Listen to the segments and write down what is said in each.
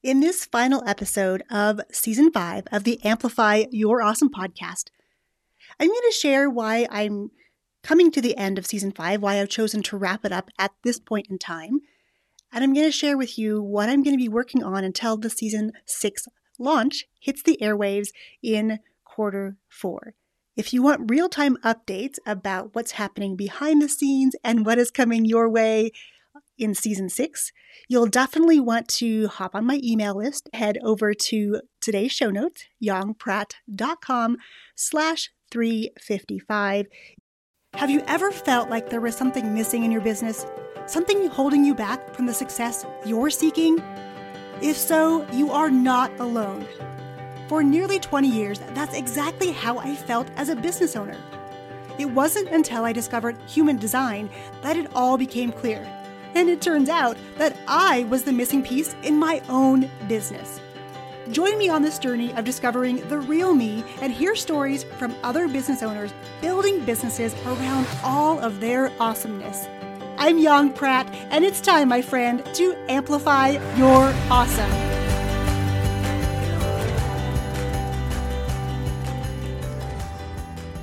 In this final episode of season five of the Amplify Your Awesome podcast, I'm going to share why I'm coming to the end of season five, why I've chosen to wrap it up at this point in time. And I'm going to share with you what I'm going to be working on until the season six launch hits the airwaves in quarter four. If you want real time updates about what's happening behind the scenes and what is coming your way, in season six, you'll definitely want to hop on my email list. Head over to today's show notes, yongpratt.com slash 355. Have you ever felt like there was something missing in your business? Something holding you back from the success you're seeking? If so, you are not alone. For nearly 20 years, that's exactly how I felt as a business owner. It wasn't until I discovered human design that it all became clear. And it turns out that I was the missing piece in my own business. Join me on this journey of discovering the real me and hear stories from other business owners building businesses around all of their awesomeness. I'm Yong Pratt, and it's time, my friend, to amplify your awesome.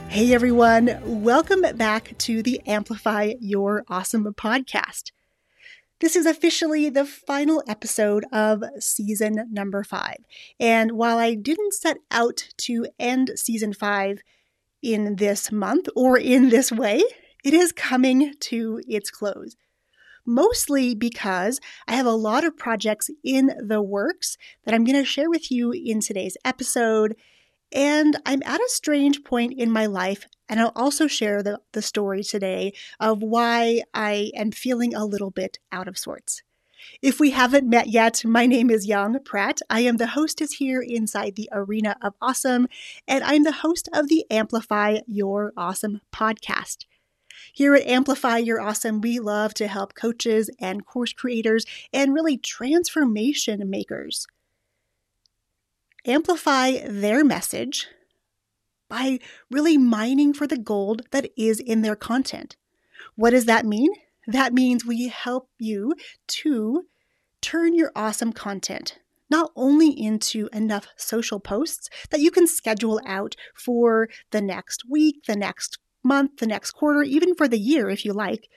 Hey everyone, welcome back to the Amplify Your Awesome podcast. This is officially the final episode of season number five. And while I didn't set out to end season five in this month or in this way, it is coming to its close. Mostly because I have a lot of projects in the works that I'm going to share with you in today's episode and I'm at a strange point in my life, and I'll also share the, the story today of why I am feeling a little bit out of sorts. If we haven't met yet, my name is Yong Pratt. I am the hostess here inside the Arena of Awesome, and I'm the host of the Amplify Your Awesome podcast. Here at Amplify Your Awesome, we love to help coaches and course creators and really transformation makers amplify their message by really mining for the gold that is in their content. What does that mean? That means we help you to turn your awesome content not only into enough social posts that you can schedule out for the next week, the next month, the next quarter, even for the year if you like,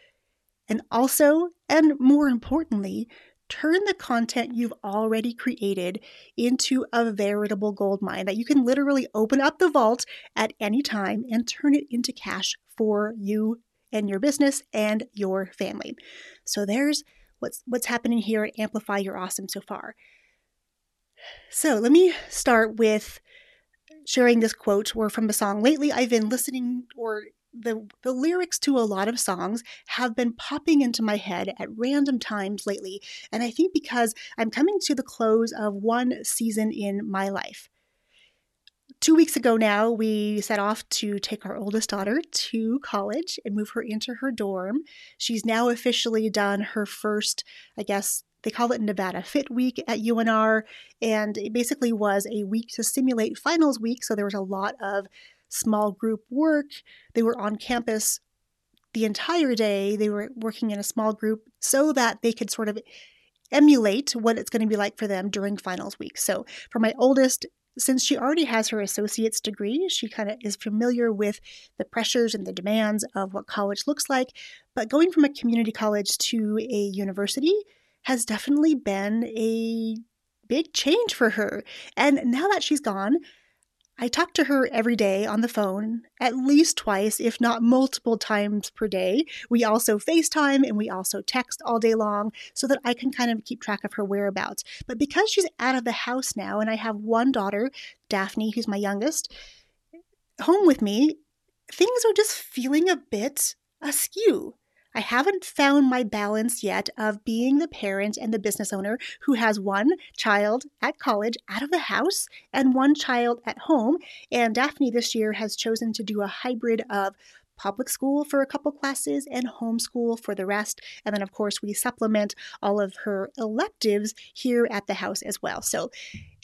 and also, and more importantly, turn the content you've already created into a veritable gold mine that you can literally open up the vault at any time and turn it into cash for you and your business and your family. So there's what's what's happening here at Amplify Your Awesome so far. So let me start with sharing this quote or from a song. Lately I've been listening or the, the lyrics to a lot of songs have been popping into my head at random times lately. And I think because I'm coming to the close of one season in my life. Two weeks ago now, we set off to take our oldest daughter to college and move her into her dorm. She's now officially done her first, I guess, they call it Nevada Fit Week at UNR. And it basically was a week to simulate finals week. So there was a lot of small group work. They were on campus the entire day. They were working in a small group so that they could sort of emulate what it's going to be like for them during finals week. So, for my oldest, since she already has her associate's degree, she kind of is familiar with the pressures and the demands of what college looks like. But going from a community college to a university has definitely been a big change for her. And now that she's gone, I talk to her every day on the phone, at least twice, if not multiple times per day. We also FaceTime and we also text all day long so that I can kind of keep track of her whereabouts. But because she's out of the house now and I have one daughter, Daphne, who's my youngest, home with me, things are just feeling a bit askew. I haven't found my balance yet of being the parent and the business owner who has one child at college out of the house and one child at home. And Daphne this year has chosen to do a hybrid of public school for a couple classes and homeschool for the rest. And then, of course, we supplement all of her electives here at the house as well. So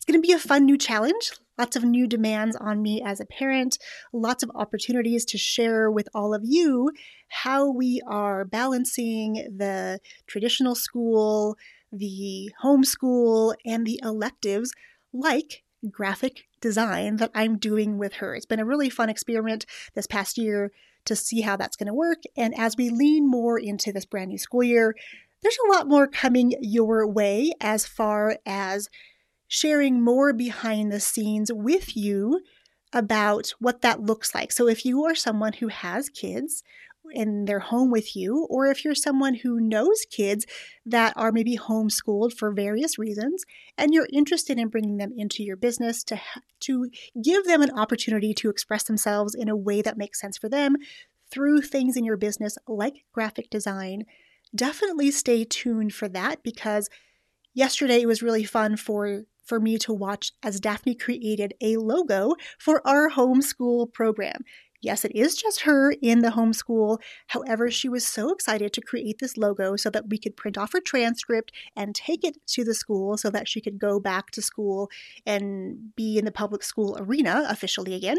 it's going to be a fun new challenge lots of new demands on me as a parent, lots of opportunities to share with all of you how we are balancing the traditional school, the homeschool, and the electives like graphic design that I'm doing with her. It's been a really fun experiment this past year to see how that's going to work. And as we lean more into this brand new school year, there's a lot more coming your way as far as sharing more behind the scenes with you about what that looks like. So, if you are someone who has kids and they're home with you, or if you're someone who knows kids that are maybe homeschooled for various reasons, and you're interested in bringing them into your business to, to give them an opportunity to express themselves in a way that makes sense for them through things in your business like graphic design, definitely stay tuned for that because yesterday it was really fun for for me to watch as Daphne created a logo for our homeschool program. Yes, it is just her in the homeschool. However, she was so excited to create this logo so that we could print off her transcript and take it to the school so that she could go back to school and be in the public school arena officially again.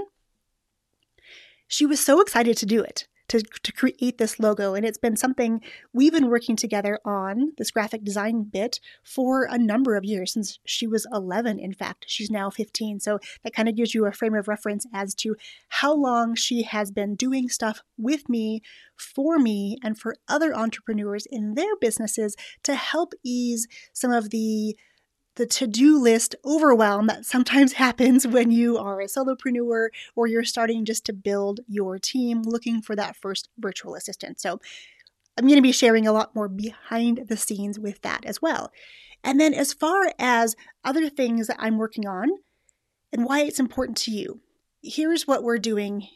She was so excited to do it to, to create this logo. And it's been something we've been working together on, this graphic design bit, for a number of years, since she was 11, in fact. She's now 15. So that kind of gives you a frame of reference as to how long she has been doing stuff with me, for me, and for other entrepreneurs in their businesses to help ease some of the the to do list overwhelm that sometimes happens when you are a solopreneur or you're starting just to build your team looking for that first virtual assistant. So, I'm going to be sharing a lot more behind the scenes with that as well. And then, as far as other things that I'm working on and why it's important to you, here's what we're doing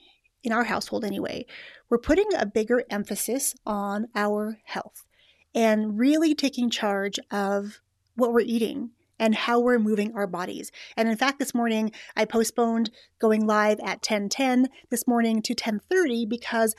in our household anyway. We're putting a bigger emphasis on our health and really taking charge of what we're eating and how we're moving our bodies. And in fact, this morning I postponed going live at 10:10 this morning to 10:30 because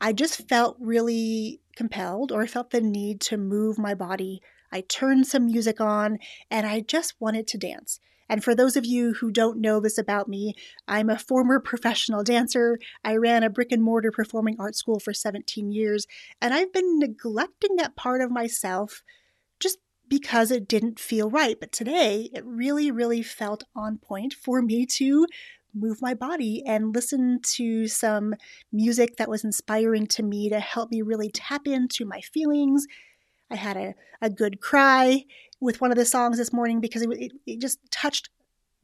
I just felt really compelled or I felt the need to move my body. I turned some music on and I just wanted to dance. And for those of you who don't know this about me, I'm a former professional dancer. I ran a brick and mortar performing arts school for 17 years, and I've been neglecting that part of myself because it didn't feel right. But today, it really, really felt on point for me to move my body and listen to some music that was inspiring to me to help me really tap into my feelings. I had a, a good cry with one of the songs this morning because it, it, it just touched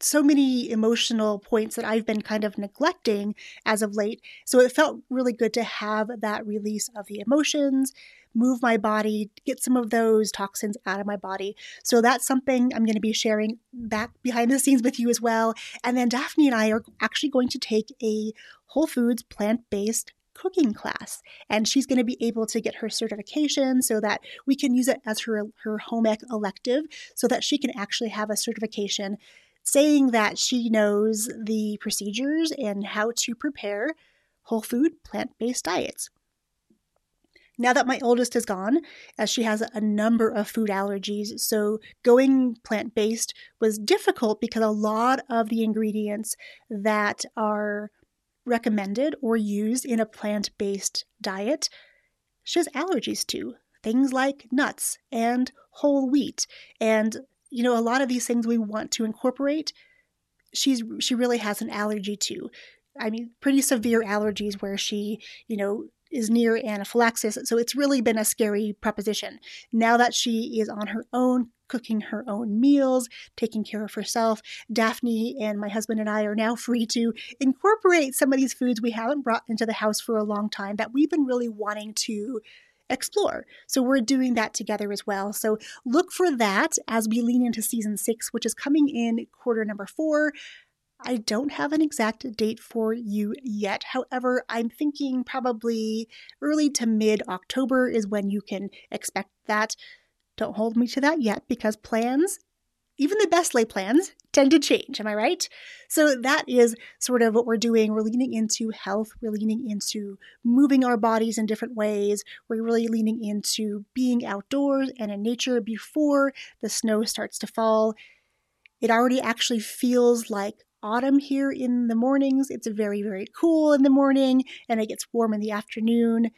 so many emotional points that I've been kind of neglecting as of late. So it felt really good to have that release of the emotions, move my body, get some of those toxins out of my body. So that's something I'm going to be sharing back behind the scenes with you as well. And then Daphne and I are actually going to take a Whole Foods plant based cooking class and she's going to be able to get her certification so that we can use it as her her home ec elective so that she can actually have a certification saying that she knows the procedures and how to prepare whole food plant-based diets now that my oldest is gone, as she has a number of food allergies, so going plant based was difficult because a lot of the ingredients that are recommended or used in a plant based diet she has allergies to. Things like nuts and whole wheat. And, you know, a lot of these things we want to incorporate, she's she really has an allergy to. I mean, pretty severe allergies where she, you know, is near anaphylaxis. So it's really been a scary proposition. Now that she is on her own, cooking her own meals, taking care of herself, Daphne and my husband and I are now free to incorporate some of these foods we haven't brought into the house for a long time that we've been really wanting to explore. So we're doing that together as well. So look for that as we lean into season six, which is coming in quarter number four. I don't have an exact date for you yet. However, I'm thinking probably early to mid October is when you can expect that. Don't hold me to that yet because plans, even the best lay plans, tend to change. Am I right? So that is sort of what we're doing. We're leaning into health, we're leaning into moving our bodies in different ways. We're really leaning into being outdoors and in nature before the snow starts to fall. It already actually feels like autumn here in the mornings. It's very, very cool in the morning and it gets warm in the afternoon.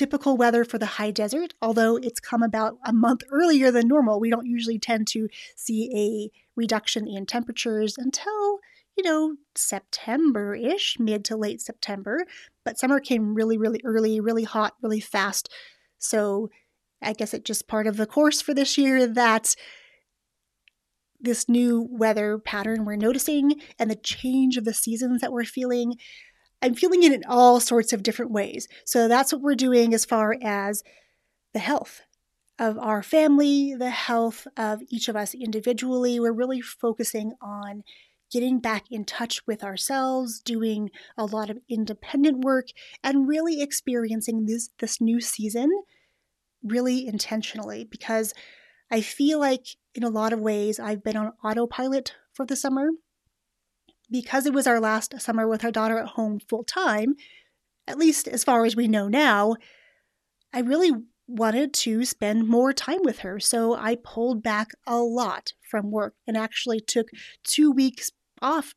Typical weather for the high desert, although it's come about a month earlier than normal. We don't usually tend to see a reduction in temperatures until, you know, September ish, mid to late September. But summer came really, really early, really hot, really fast. So I guess it's just part of the course for this year that this new weather pattern we're noticing and the change of the seasons that we're feeling. I'm feeling it in all sorts of different ways. So that's what we're doing as far as the health of our family, the health of each of us individually. We're really focusing on getting back in touch with ourselves, doing a lot of independent work, and really experiencing this, this new season really intentionally because I feel like in a lot of ways I've been on autopilot for the summer. Because it was our last summer with our daughter at home full time, at least as far as we know now, I really wanted to spend more time with her. So I pulled back a lot from work and actually took two weeks off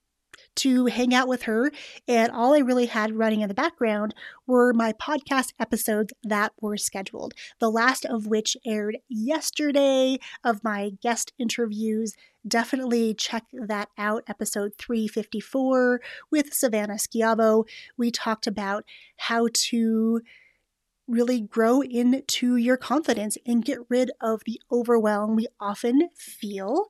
to hang out with her. And all I really had running in the background were my podcast episodes that were scheduled, the last of which aired yesterday of my guest interviews. Definitely check that out, episode 354 with Savannah Schiavo. We talked about how to really grow into your confidence and get rid of the overwhelm we often feel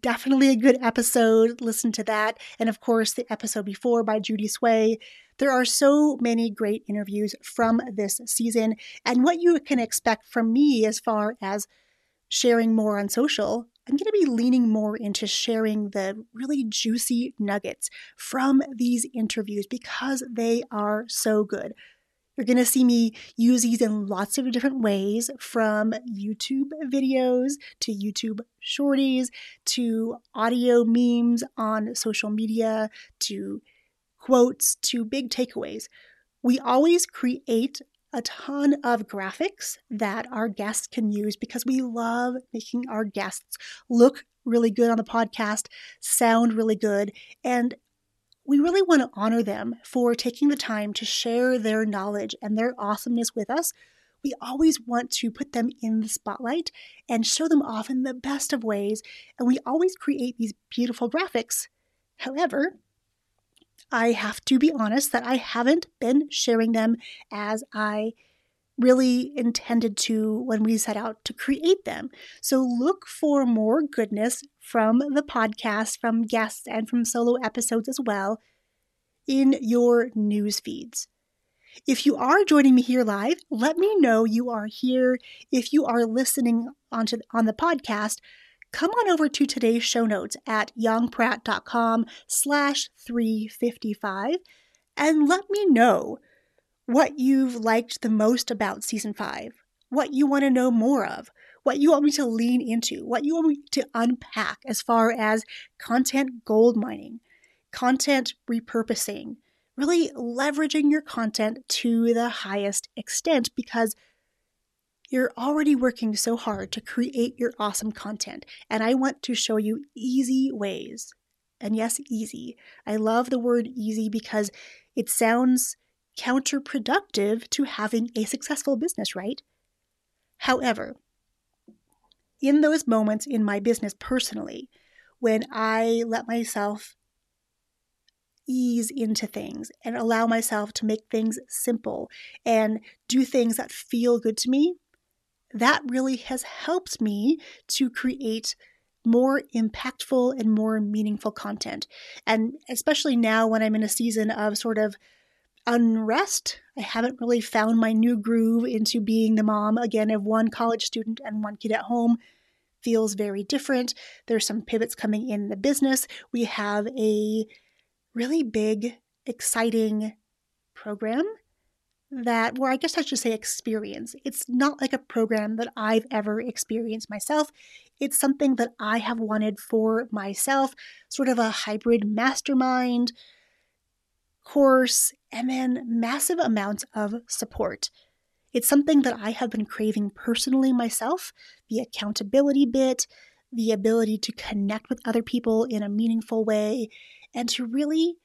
definitely a good episode. Listen to that. And of course, the episode before by Judy Sway. There are so many great interviews from this season. And what you can expect from me as far as sharing more on social, I'm going to be leaning more into sharing the really juicy nuggets from these interviews because they are so good. You're going to see me use these in lots of different ways from YouTube videos to YouTube shorties to audio memes on social media to quotes to big takeaways. We always create a ton of graphics that our guests can use because we love making our guests look really good on the podcast, sound really good, and we really want to honor them for taking the time to share their knowledge and their awesomeness with us. We always want to put them in the spotlight and show them off in the best of ways, and we always create these beautiful graphics. However, I have to be honest that I haven't been sharing them as I really intended to when we set out to create them. So look for more goodness from the podcast, from guests, and from solo episodes as well in your news feeds. If you are joining me here live, let me know you are here. If you are listening onto on the podcast, come on over to today's show notes at yongpratt.com slash 355 and let me know what you've liked the most about season five, what you want to know more of, what you want me to lean into, what you want me to unpack as far as content gold mining, content repurposing, really leveraging your content to the highest extent because you're already working so hard to create your awesome content. And I want to show you easy ways. And yes, easy. I love the word easy because it sounds counterproductive to having a successful business, right? However, in those moments in my business personally, when I let myself ease into things and allow myself to make things simple and do things that feel good to me, that really has helped me to create more impactful and more meaningful content. And especially now when I'm in a season of sort of unrest. I haven't really found my new groove into being the mom again of one college student and one kid at home. Feels very different. There's some pivots coming in the business. We have a really big, exciting program that, where I guess I should say experience. It's not like a program that I've ever experienced myself. It's something that I have wanted for myself, sort of a hybrid mastermind course, and then massive amounts of support. It's something that I have been craving personally myself the accountability bit, the ability to connect with other people in a meaningful way, and to really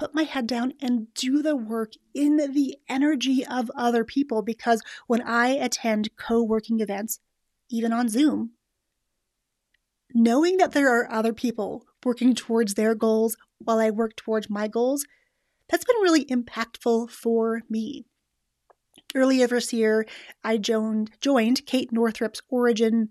put my head down and do the work in the energy of other people because when I attend co working events, even on Zoom, knowing that there are other people working towards their goals while I work towards my goals, that's been really impactful for me. Earlier this year, I joined, joined Kate Northrup's Origin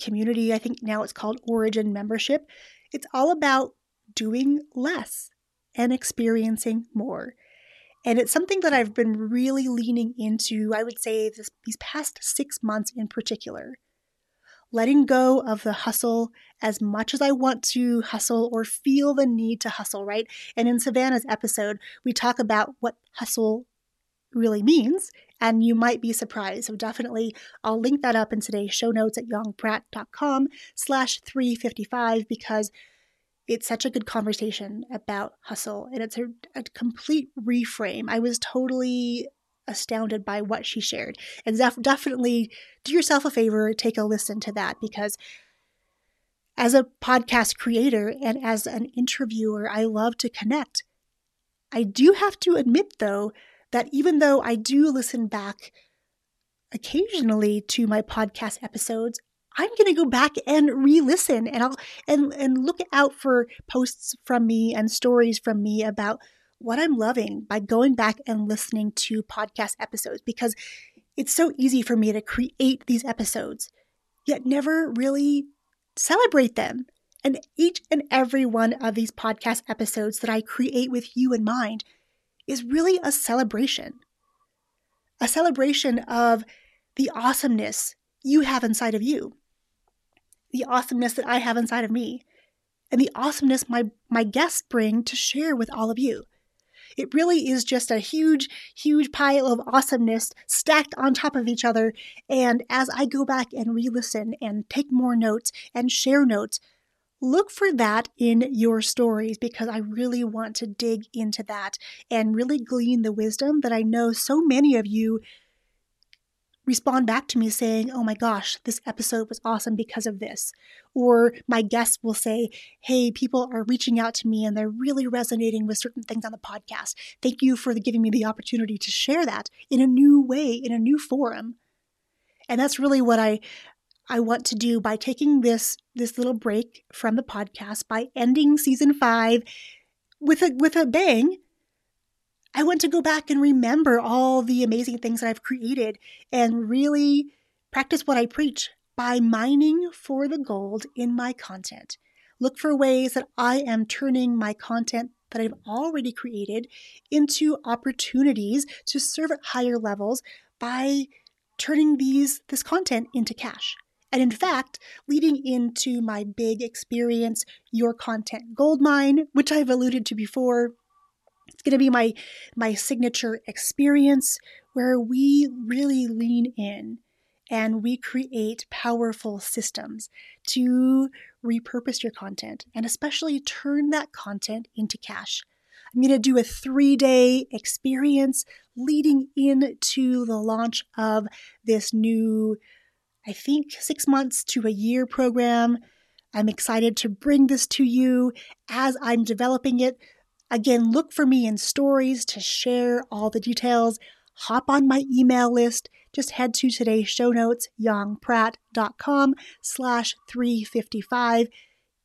community. I think now it's called Origin membership. It's all about doing less and experiencing more. And it's something that I've been really leaning into, I would say, this, these past six months in particular. Letting go of the hustle as much as I want to hustle or feel the need to hustle, right? And in Savannah's episode, we talk about what hustle really means, and you might be surprised. So definitely, I'll link that up in today's show notes at yongpratt.com slash 355 because it's such a good conversation about hustle and it's a, a, complete reframe. I was totally astounded by what she shared. And def- definitely do yourself a favor, take a listen to that because as a podcast creator and as an interviewer, I love to connect. I do have to admit, though, that even though I do listen back occasionally to my podcast episodes, I'm going to go back and re-listen and I'll and and look out for posts from me and stories from me about what I'm loving by going back and listening to podcast episodes because it's so easy for me to create these episodes yet never really celebrate them. And each and every one of these podcast episodes that I create with you in mind is really a celebration. A celebration of the awesomeness you have inside of you the awesomeness that I have inside of me and the awesomeness my, my guests bring to share with all of you. It really is just a huge, huge pile of awesomeness stacked on top of each other. And as I go back and re listen and take more notes and share notes, look for that in your stories because I really want to dig into that and really glean the wisdom that I know so many of you respond back to me saying, Oh my gosh, this episode was awesome because of this. Or my guests will say, Hey, people are reaching out to me and they're really resonating with certain things on the podcast. Thank you for giving me the opportunity to share that in a new way, in a new forum. And that's really what I I want to do by taking this this little break from the podcast by ending season 5 with a with a bang I want to go back and remember all the amazing things that I've created and really practice what I preach by mining for the gold in my content. Look for ways that I am turning my content that I've already created into opportunities to serve at higher levels by turning these this content into cash. And in fact, leading into my big experience, Your Content Gold Mine, which I've alluded to before, it's going to be my my signature experience where we really lean in and we create powerful systems to repurpose your content and especially turn that content into cash. I'm going to do a three day experience leading into the launch of this new, I think, six months to a year program. I'm excited to bring this to you as I'm developing it. Again, look for me in stories to share all the details. Hop on my email list. Just head to today's show notes, yongpratt.com slash 355.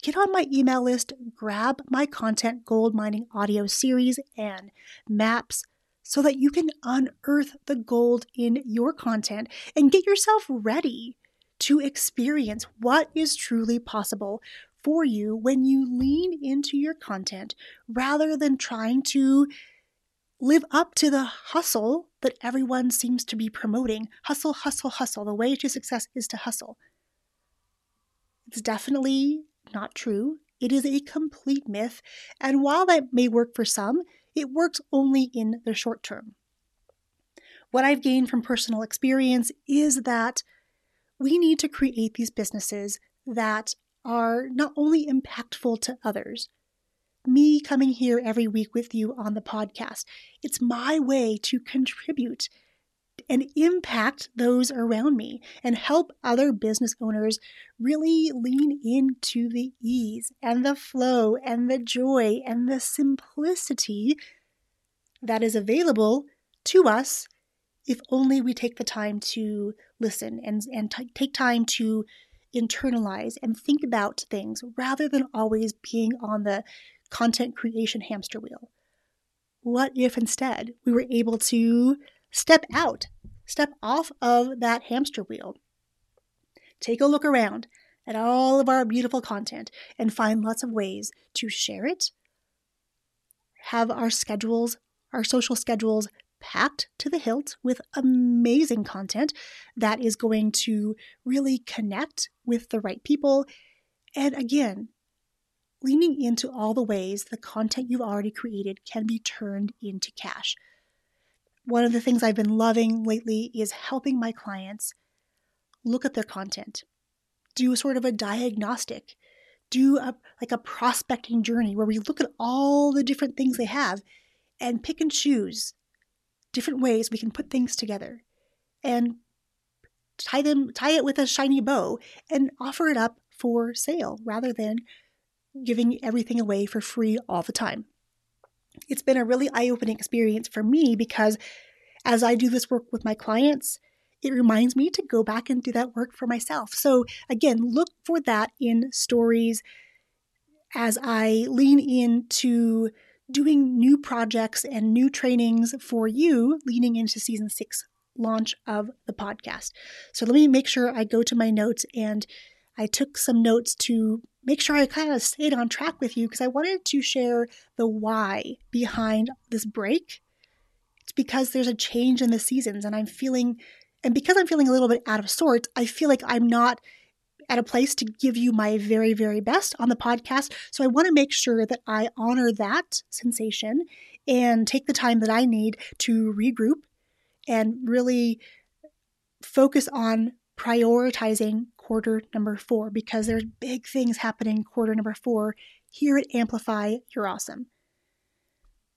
Get on my email list, grab my content gold mining audio series and maps so that you can unearth the gold in your content and get yourself ready to experience what is truly possible for you when you lean into your content rather than trying to live up to the hustle that everyone seems to be promoting. Hustle, hustle, hustle. The way to success is to hustle. It's definitely not true. It is a complete myth. And while that may work for some, it works only in the short term. What I've gained from personal experience is that we need to create these businesses that are not only impactful to others, me coming here every week with you on the podcast, it's my way to contribute and impact those around me and help other business owners really lean into the ease and the flow and the joy and the simplicity that is available to us if only we take the time to listen and, and t- take time to internalize and think about things rather than always being on the content creation hamster wheel. What if instead we were able to step out, step off of that hamster wheel, take a look around at all of our beautiful content and find lots of ways to share it, have our schedules, our social schedules packed to the hilt with amazing content that is going to really connect with the right people. And again, leaning into all the ways the content you've already created can be turned into cash. One of the things I've been loving lately is helping my clients look at their content, do sort of a diagnostic, do a, like a prospecting journey where we look at all the different things they have and pick and choose different ways we can put things together and tie them tie it with a shiny bow and offer it up for sale rather than giving everything away for free all the time. It's been a really eye-opening experience for me because as I do this work with my clients, it reminds me to go back and do that work for myself. So again, look for that in stories as I lean into doing new projects and new trainings for you leading into season six launch of the podcast. So let me make sure I go to my notes and I took some notes to make sure I kind of stayed on track with you because I wanted to share the why behind this break. It's because there's a change in the seasons and I'm feeling, and because I'm feeling a little bit out of sorts, I feel like I'm not at a place to give you my very, very best on the podcast. So I want to make sure that I honor that sensation and take the time that I need to regroup and really focus on prioritizing quarter number four because there's big things happening quarter number four here at Amplify. You're awesome.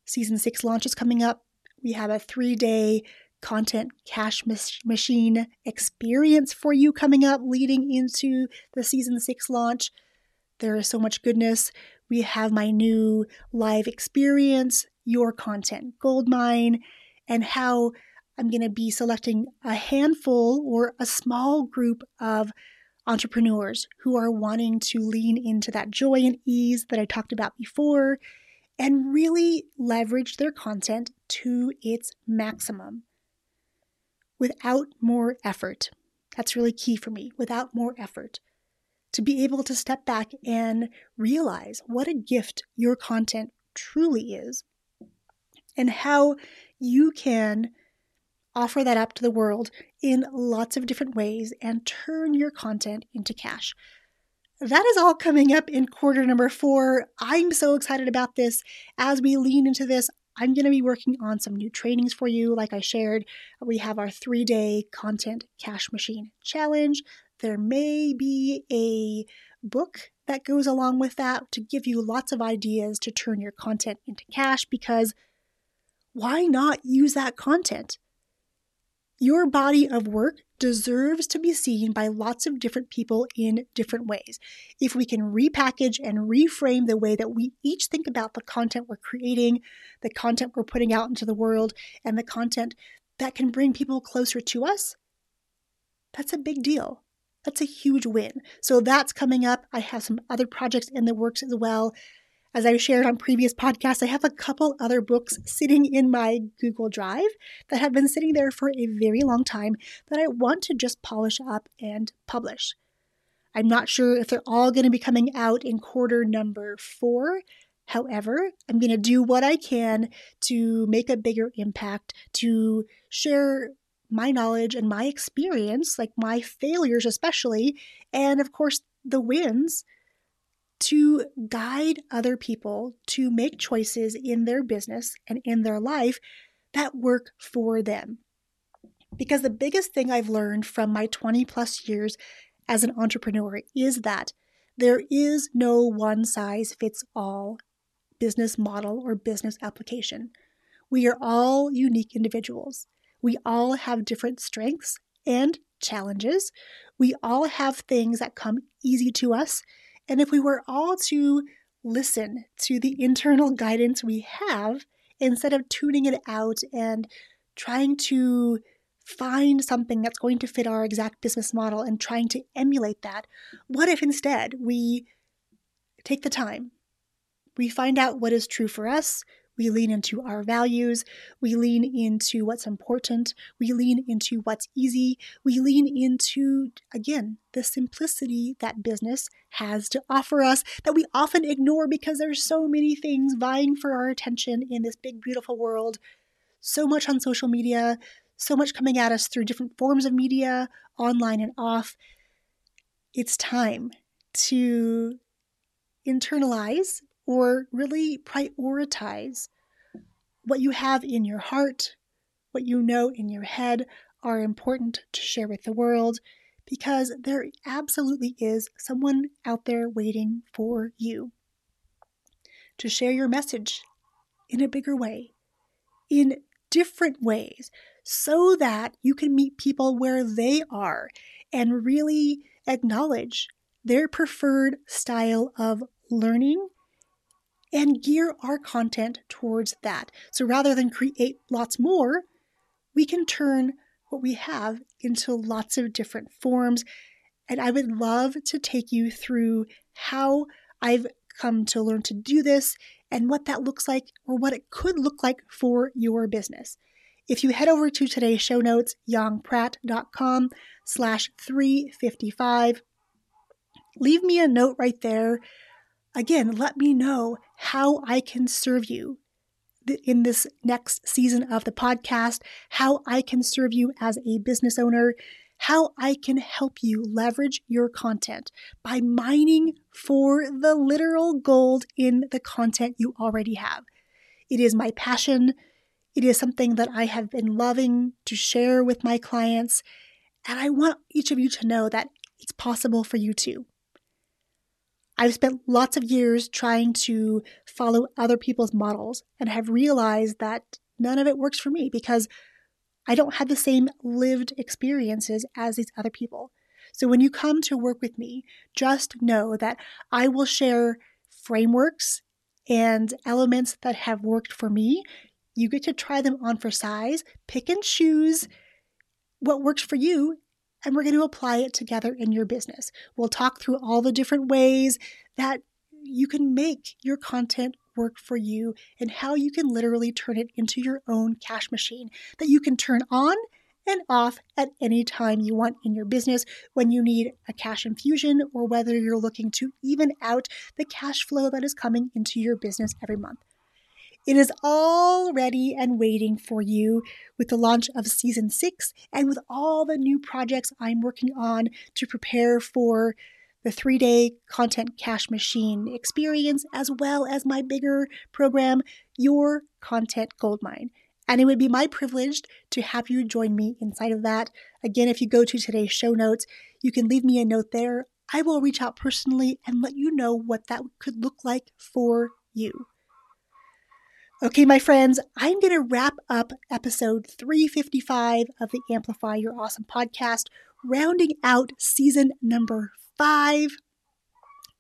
Season six launch is coming up. We have a three day content cash machine experience for you coming up leading into the season six launch. There is so much goodness. We have my new live experience, your content goldmine, and how I'm going to be selecting a handful or a small group of entrepreneurs who are wanting to lean into that joy and ease that I talked about before and really leverage their content to its maximum without more effort. That's really key for me, without more effort. To be able to step back and realize what a gift your content truly is and how you can offer that up to the world in lots of different ways and turn your content into cash. That is all coming up in quarter number four. I'm so excited about this. As we lean into this, I'm going to be working on some new trainings for you. Like I shared, we have our three day content cash machine challenge. There may be a book that goes along with that to give you lots of ideas to turn your content into cash because why not use that content? Your body of work deserves to be seen by lots of different people in different ways. If we can repackage and reframe the way that we each think about the content we're creating, the content we're putting out into the world, and the content that can bring people closer to us, that's a big deal. That's a huge win. So that's coming up. I have some other projects in the works as well. As I've shared on previous podcasts, I have a couple other books sitting in my Google Drive that have been sitting there for a very long time that I want to just polish up and publish. I'm not sure if they're all going to be coming out in quarter number four. However, I'm going to do what I can to make a bigger impact, to share my knowledge and my experience, like my failures especially, and of course the wins to guide other people to make choices in their business and in their life that work for them. Because the biggest thing I've learned from my 20 plus years as an entrepreneur is that there is no one size fits all business model or business application. We are all unique individuals. We all have different strengths and challenges. We all have things that come easy to us. And if we were all to listen to the internal guidance we have instead of tuning it out and trying to find something that's going to fit our exact business model and trying to emulate that, what if instead we take the time? We find out what is true for us, we lean into our values. We lean into what's important. We lean into what's easy. We lean into, again, the simplicity that business has to offer us that we often ignore because there's so many things vying for our attention in this big, beautiful world. So much on social media, so much coming at us through different forms of media, online and off. It's time to internalize or really prioritize what you have in your heart, what you know in your head are important to share with the world because there absolutely is someone out there waiting for you to share your message in a bigger way, in different ways, so that you can meet people where they are and really acknowledge their preferred style of learning and gear our content towards that. So rather than create lots more, we can turn what we have into lots of different forms. And I would love to take you through how I've come to learn to do this and what that looks like or what it could look like for your business. If you head over to today's show notes, yongpratt.com slash 355, leave me a note right there Again, let me know how I can serve you in this next season of the podcast, how I can serve you as a business owner, how I can help you leverage your content by mining for the literal gold in the content you already have. It is my passion. It is something that I have been loving to share with my clients. And I want each of you to know that it's possible for you too. I've spent lots of years trying to follow other people's models and have realized that none of it works for me because I don't have the same lived experiences as these other people. So when you come to work with me, just know that I will share frameworks and elements that have worked for me. You get to try them on for size, pick and choose what works for you, and we're going to apply it together in your business. We'll talk through all the different ways that you can make your content work for you and how you can literally turn it into your own cash machine that you can turn on and off at any time you want in your business when you need a cash infusion or whether you're looking to even out the cash flow that is coming into your business every month. It is all ready and waiting for you with the launch of season six and with all the new projects I'm working on to prepare for the three day content cash machine experience, as well as my bigger program, Your Content Goldmine. And it would be my privilege to have you join me inside of that. Again, if you go to today's show notes, you can leave me a note there. I will reach out personally and let you know what that could look like for you. Okay, my friends, I'm going to wrap up episode 355 of the Amplify Your Awesome podcast, rounding out season number five.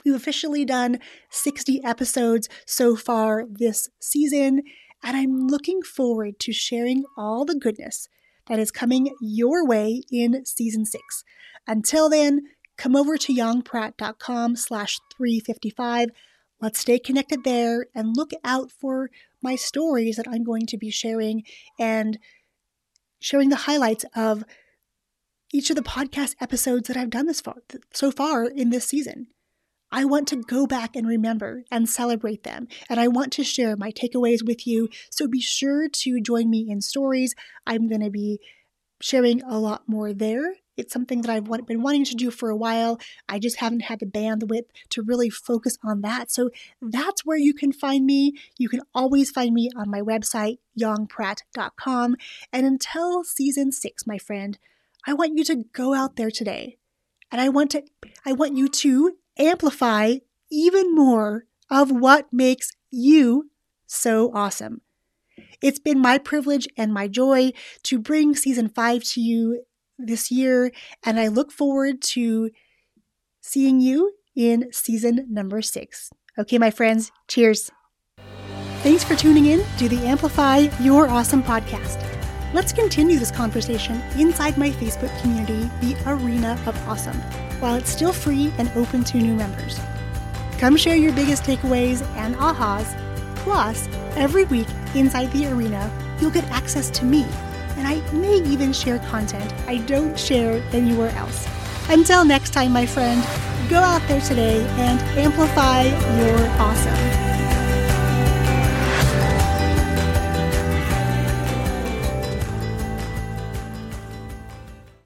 We've officially done 60 episodes so far this season, and I'm looking forward to sharing all the goodness that is coming your way in season six. Until then, come over to yongpratt.com slash 355 Let's stay connected there and look out for my stories that I'm going to be sharing and sharing the highlights of each of the podcast episodes that I've done this far, so far in this season. I want to go back and remember and celebrate them. And I want to share my takeaways with you. So be sure to join me in stories. I'm going to be sharing a lot more there. It's something that I've been wanting to do for a while. I just haven't had the bandwidth to really focus on that. So that's where you can find me. You can always find me on my website, yongpratt.com. And until season six, my friend, I want you to go out there today. And I want to I want you to amplify even more of what makes you so awesome. It's been my privilege and my joy to bring season five to you this year, and I look forward to seeing you in season number six. Okay, my friends, cheers. Thanks for tuning in to the Amplify Your Awesome podcast. Let's continue this conversation inside my Facebook community, the Arena of Awesome, while it's still free and open to new members. Come share your biggest takeaways and ahas. Plus, every week inside the arena, you'll get access to me, and I may even share content I don't share anywhere else. Until next time, my friend, go out there today and amplify your awesome.